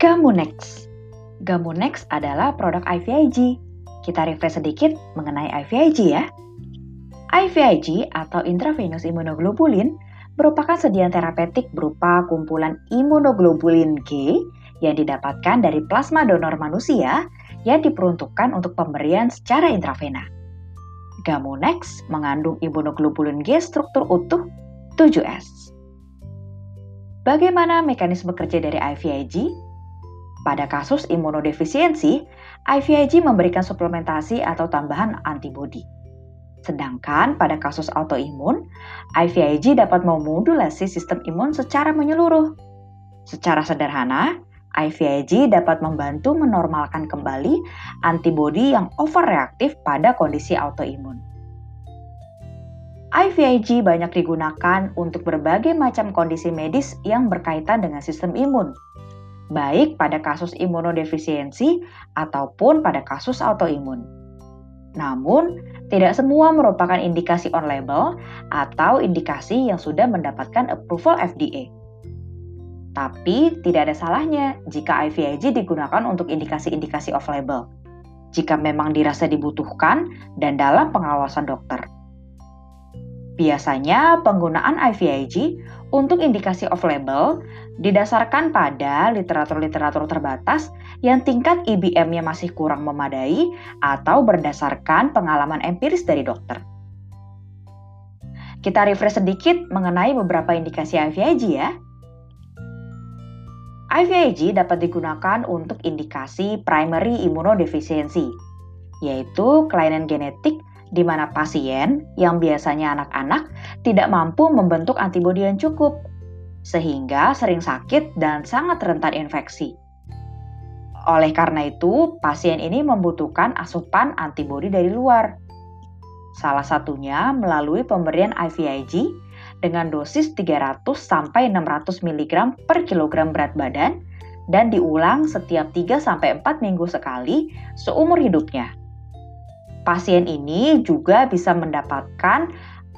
Gamunex. Gamunex adalah produk IVIG. Kita refresh sedikit mengenai IVIG ya. IVIG atau intravenous immunoglobulin merupakan sediaan terapeutik berupa kumpulan imunoglobulin G yang didapatkan dari plasma donor manusia yang diperuntukkan untuk pemberian secara intravena. Gamunex mengandung imunoglobulin G struktur utuh 7S. Bagaimana mekanisme kerja dari IVIG? Pada kasus imunodefisiensi, IVIG memberikan suplementasi atau tambahan antibodi. Sedangkan pada kasus autoimun, IVIG dapat memodulasi sistem imun secara menyeluruh. Secara sederhana, IVIG dapat membantu menormalkan kembali antibodi yang overreaktif pada kondisi autoimun. IVIG banyak digunakan untuk berbagai macam kondisi medis yang berkaitan dengan sistem imun, baik pada kasus imunodefisiensi ataupun pada kasus autoimun. Namun, tidak semua merupakan indikasi on label atau indikasi yang sudah mendapatkan approval FDA. Tapi, tidak ada salahnya jika IVIG digunakan untuk indikasi-indikasi off label, jika memang dirasa dibutuhkan dan dalam pengawasan dokter. Biasanya, penggunaan IVIG untuk indikasi off-label didasarkan pada literatur-literatur terbatas yang tingkat IBM-nya masih kurang memadai atau berdasarkan pengalaman empiris dari dokter. Kita refresh sedikit mengenai beberapa indikasi IVIG ya. IVIG dapat digunakan untuk indikasi primary immunodeficiency, yaitu kelainan genetik di mana pasien yang biasanya anak-anak tidak mampu membentuk antibodi yang cukup, sehingga sering sakit dan sangat rentan infeksi. Oleh karena itu, pasien ini membutuhkan asupan antibodi dari luar. Salah satunya melalui pemberian IVIG dengan dosis 300 sampai 600 mg per kilogram berat badan dan diulang setiap 3 sampai 4 minggu sekali seumur hidupnya pasien ini juga bisa mendapatkan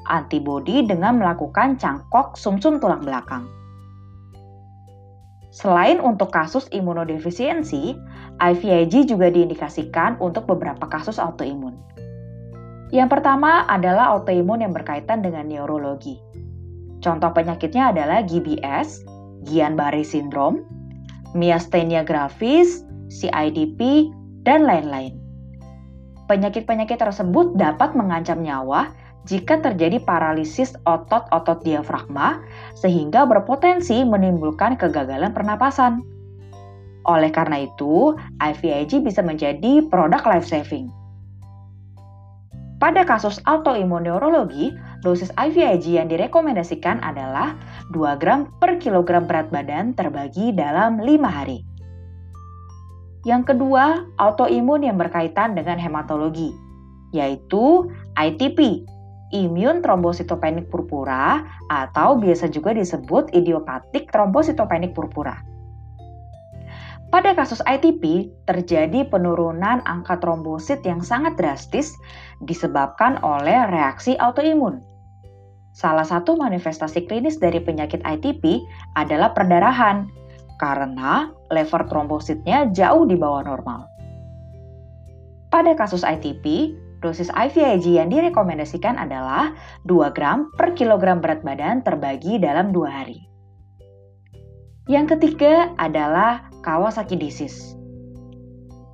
antibodi dengan melakukan cangkok sumsum -sum tulang belakang. Selain untuk kasus imunodefisiensi, IVIG juga diindikasikan untuk beberapa kasus autoimun. Yang pertama adalah autoimun yang berkaitan dengan neurologi. Contoh penyakitnya adalah GBS, Guillain-Barré syndrome, myasthenia gravis, CIDP, dan lain-lain. Penyakit-penyakit tersebut dapat mengancam nyawa jika terjadi paralisis otot-otot diafragma sehingga berpotensi menimbulkan kegagalan pernapasan. Oleh karena itu, IVIG bisa menjadi produk life saving. Pada kasus autoimun neurologi, dosis IVIG yang direkomendasikan adalah 2 gram per kilogram berat badan terbagi dalam 5 hari. Yang kedua, autoimun yang berkaitan dengan hematologi, yaitu ITP, immune thrombocytopenic purpura atau biasa juga disebut idiopathic thrombocytopenic purpura. Pada kasus ITP, terjadi penurunan angka trombosit yang sangat drastis disebabkan oleh reaksi autoimun. Salah satu manifestasi klinis dari penyakit ITP adalah perdarahan, karena lever trombositnya jauh di bawah normal. Pada kasus ITP, dosis IVIG yang direkomendasikan adalah 2 gram per kilogram berat badan terbagi dalam dua hari. Yang ketiga adalah Kawasaki disease.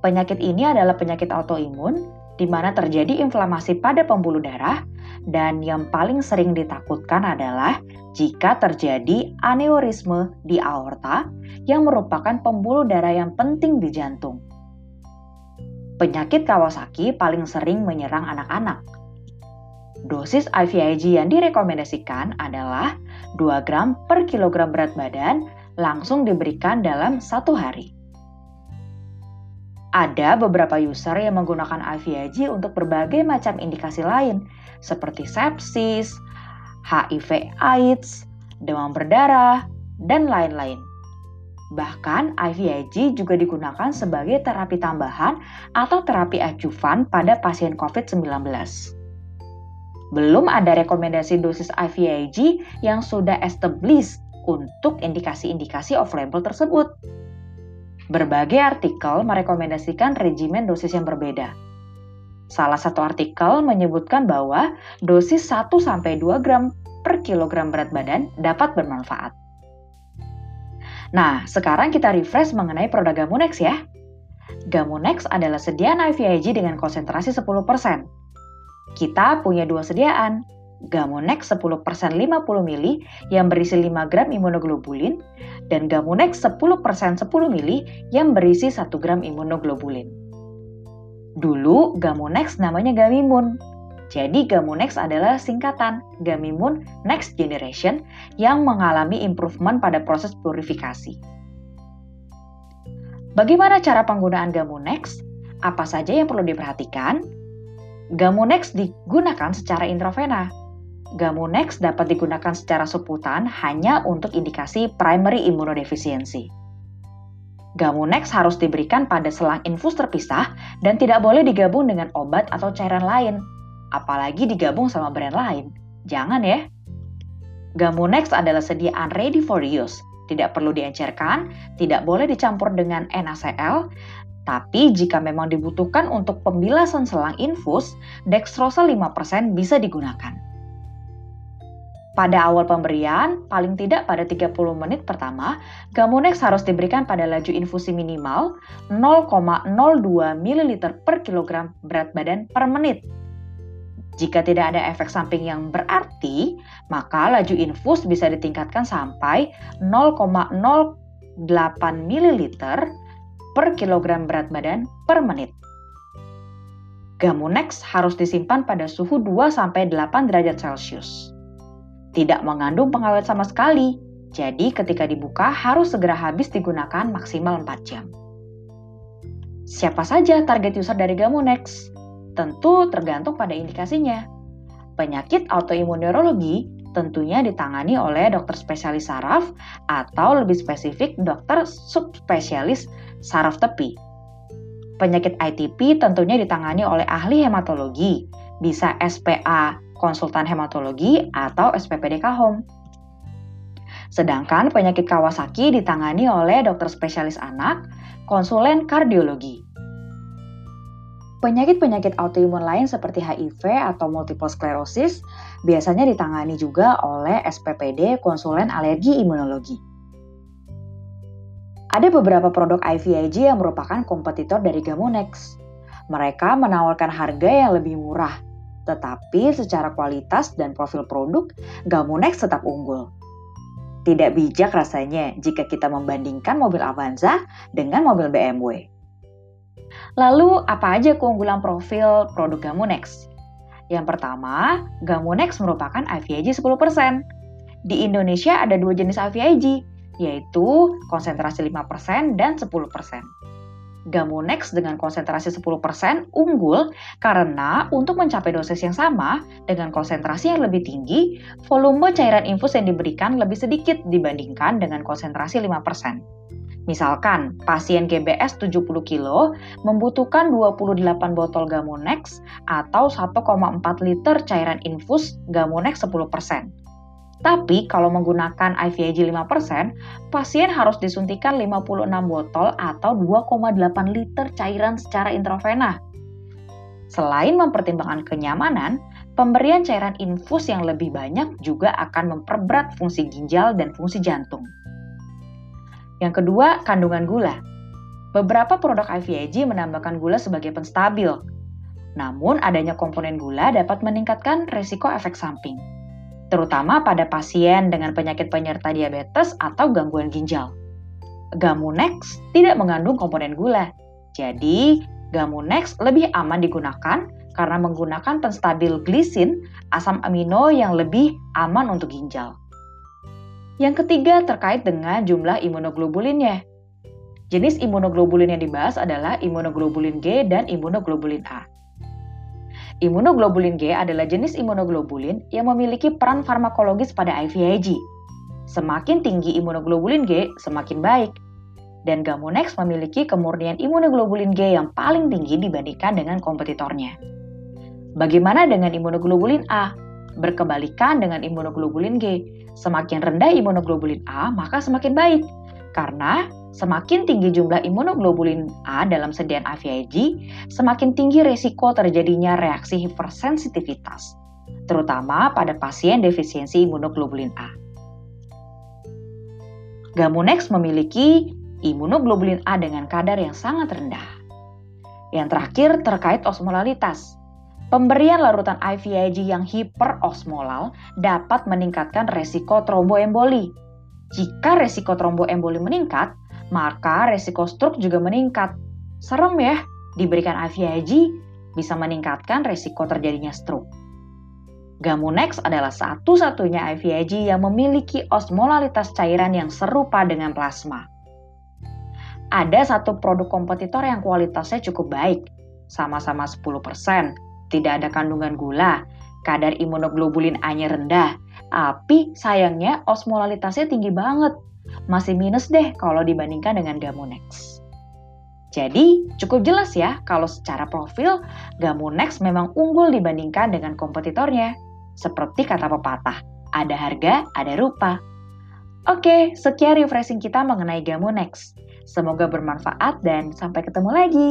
Penyakit ini adalah penyakit autoimun di mana terjadi inflamasi pada pembuluh darah dan yang paling sering ditakutkan adalah jika terjadi aneurisme di aorta yang merupakan pembuluh darah yang penting di jantung. Penyakit Kawasaki paling sering menyerang anak-anak. Dosis IVIG yang direkomendasikan adalah 2 gram per kilogram berat badan langsung diberikan dalam satu hari. Ada beberapa user yang menggunakan IVIG untuk berbagai macam indikasi lain, seperti sepsis, HIV AIDS, demam berdarah, dan lain-lain. Bahkan IVIG juga digunakan sebagai terapi tambahan atau terapi adjuvan pada pasien COVID-19. Belum ada rekomendasi dosis IVIG yang sudah established untuk indikasi-indikasi off-label tersebut. Berbagai artikel merekomendasikan regimen dosis yang berbeda. Salah satu artikel menyebutkan bahwa dosis 1-2 gram per kilogram berat badan dapat bermanfaat. Nah, sekarang kita refresh mengenai produk Gamunex ya. Gamunex adalah sediaan IVIG dengan konsentrasi 10%. Kita punya dua sediaan, Gamunex 10% 50 ml yang berisi 5 gram imunoglobulin dan Gamunex 10% 10 ml yang berisi 1 gram imunoglobulin. Dulu Gamunex namanya Gamimun. Jadi Gamunex adalah singkatan Gamimun Next Generation yang mengalami improvement pada proses purifikasi. Bagaimana cara penggunaan Gamunex? Apa saja yang perlu diperhatikan? Gamunex digunakan secara intravena Gamunex dapat digunakan secara seputan hanya untuk indikasi primary immunodeficiency. Gamunex harus diberikan pada selang infus terpisah dan tidak boleh digabung dengan obat atau cairan lain, apalagi digabung sama brand lain. Jangan ya. Gamunex adalah sediaan ready for use, tidak perlu diencerkan, tidak boleh dicampur dengan NaCl, tapi jika memang dibutuhkan untuk pembilasan selang infus, dextrosa 5% bisa digunakan. Pada awal pemberian, paling tidak pada 30 menit pertama, Gamunex harus diberikan pada laju infusi minimal 0,02 ml per kilogram berat badan per menit. Jika tidak ada efek samping yang berarti, maka laju infus bisa ditingkatkan sampai 0,08 ml per kilogram berat badan per menit. Gamunex harus disimpan pada suhu 2-8 derajat Celcius tidak mengandung pengawet sama sekali. Jadi ketika dibuka harus segera habis digunakan maksimal 4 jam. Siapa saja target user dari Gamunex? Tentu tergantung pada indikasinya. Penyakit autoimun neurologi tentunya ditangani oleh dokter spesialis saraf atau lebih spesifik dokter subspesialis saraf tepi. Penyakit ITP tentunya ditangani oleh ahli hematologi, bisa SPA konsultan hematologi, atau SPPDK Home. Sedangkan penyakit Kawasaki ditangani oleh dokter spesialis anak, konsulen kardiologi. Penyakit-penyakit autoimun lain seperti HIV atau multiple sclerosis biasanya ditangani juga oleh SPPD konsulen alergi imunologi. Ada beberapa produk IVIG yang merupakan kompetitor dari Gamunex. Mereka menawarkan harga yang lebih murah tetapi secara kualitas dan profil produk, Gamunex tetap unggul. Tidak bijak rasanya jika kita membandingkan mobil Avanza dengan mobil BMW. Lalu, apa aja keunggulan profil produk Gamunex? Yang pertama, Gamunex merupakan IVIG 10%. Di Indonesia ada dua jenis IVIG, yaitu konsentrasi 5% dan 10%. Gamunex dengan konsentrasi 10% unggul karena untuk mencapai dosis yang sama dengan konsentrasi yang lebih tinggi, volume cairan infus yang diberikan lebih sedikit dibandingkan dengan konsentrasi 5%. Misalkan, pasien GBS 70 kg membutuhkan 28 botol Gamunex atau 1,4 liter cairan infus Gamunex 10%. Tapi kalau menggunakan IVIG 5%, pasien harus disuntikan 56 botol atau 2,8 liter cairan secara intravena. Selain mempertimbangkan kenyamanan, pemberian cairan infus yang lebih banyak juga akan memperberat fungsi ginjal dan fungsi jantung. Yang kedua, kandungan gula. Beberapa produk IVIG menambahkan gula sebagai penstabil. Namun, adanya komponen gula dapat meningkatkan risiko efek samping terutama pada pasien dengan penyakit penyerta diabetes atau gangguan ginjal. Gamunex tidak mengandung komponen gula, jadi Gamunex lebih aman digunakan karena menggunakan penstabil glisin, asam amino yang lebih aman untuk ginjal. Yang ketiga terkait dengan jumlah imunoglobulinnya. Jenis imunoglobulin yang dibahas adalah imunoglobulin G dan imunoglobulin A. Imunoglobulin G adalah jenis imunoglobulin yang memiliki peran farmakologis pada IVIG. Semakin tinggi imunoglobulin G, semakin baik. Dan Gamunex memiliki kemurnian imunoglobulin G yang paling tinggi dibandingkan dengan kompetitornya. Bagaimana dengan imunoglobulin A? Berkebalikan dengan imunoglobulin G, semakin rendah imunoglobulin A maka semakin baik. Karena Semakin tinggi jumlah imunoglobulin A dalam sediaan IVIG, semakin tinggi resiko terjadinya reaksi hipersensitivitas, terutama pada pasien defisiensi imunoglobulin A. Gamunex memiliki imunoglobulin A dengan kadar yang sangat rendah. Yang terakhir terkait osmolalitas. Pemberian larutan IVIG yang hiperosmolal dapat meningkatkan resiko tromboemboli. Jika resiko tromboemboli meningkat, maka resiko stroke juga meningkat. Serem ya, diberikan IVIG bisa meningkatkan resiko terjadinya stroke. Gamunex adalah satu-satunya IVIG yang memiliki osmolalitas cairan yang serupa dengan plasma. Ada satu produk kompetitor yang kualitasnya cukup baik, sama-sama 10%, tidak ada kandungan gula, kadar imunoglobulin A-nya rendah, tapi sayangnya osmolalitasnya tinggi banget, masih minus deh kalau dibandingkan dengan Gamunex. Jadi, cukup jelas ya kalau secara profil Gamunex memang unggul dibandingkan dengan kompetitornya. Seperti kata pepatah, ada harga, ada rupa. Oke, sekian refreshing kita mengenai Gamunex. Semoga bermanfaat dan sampai ketemu lagi.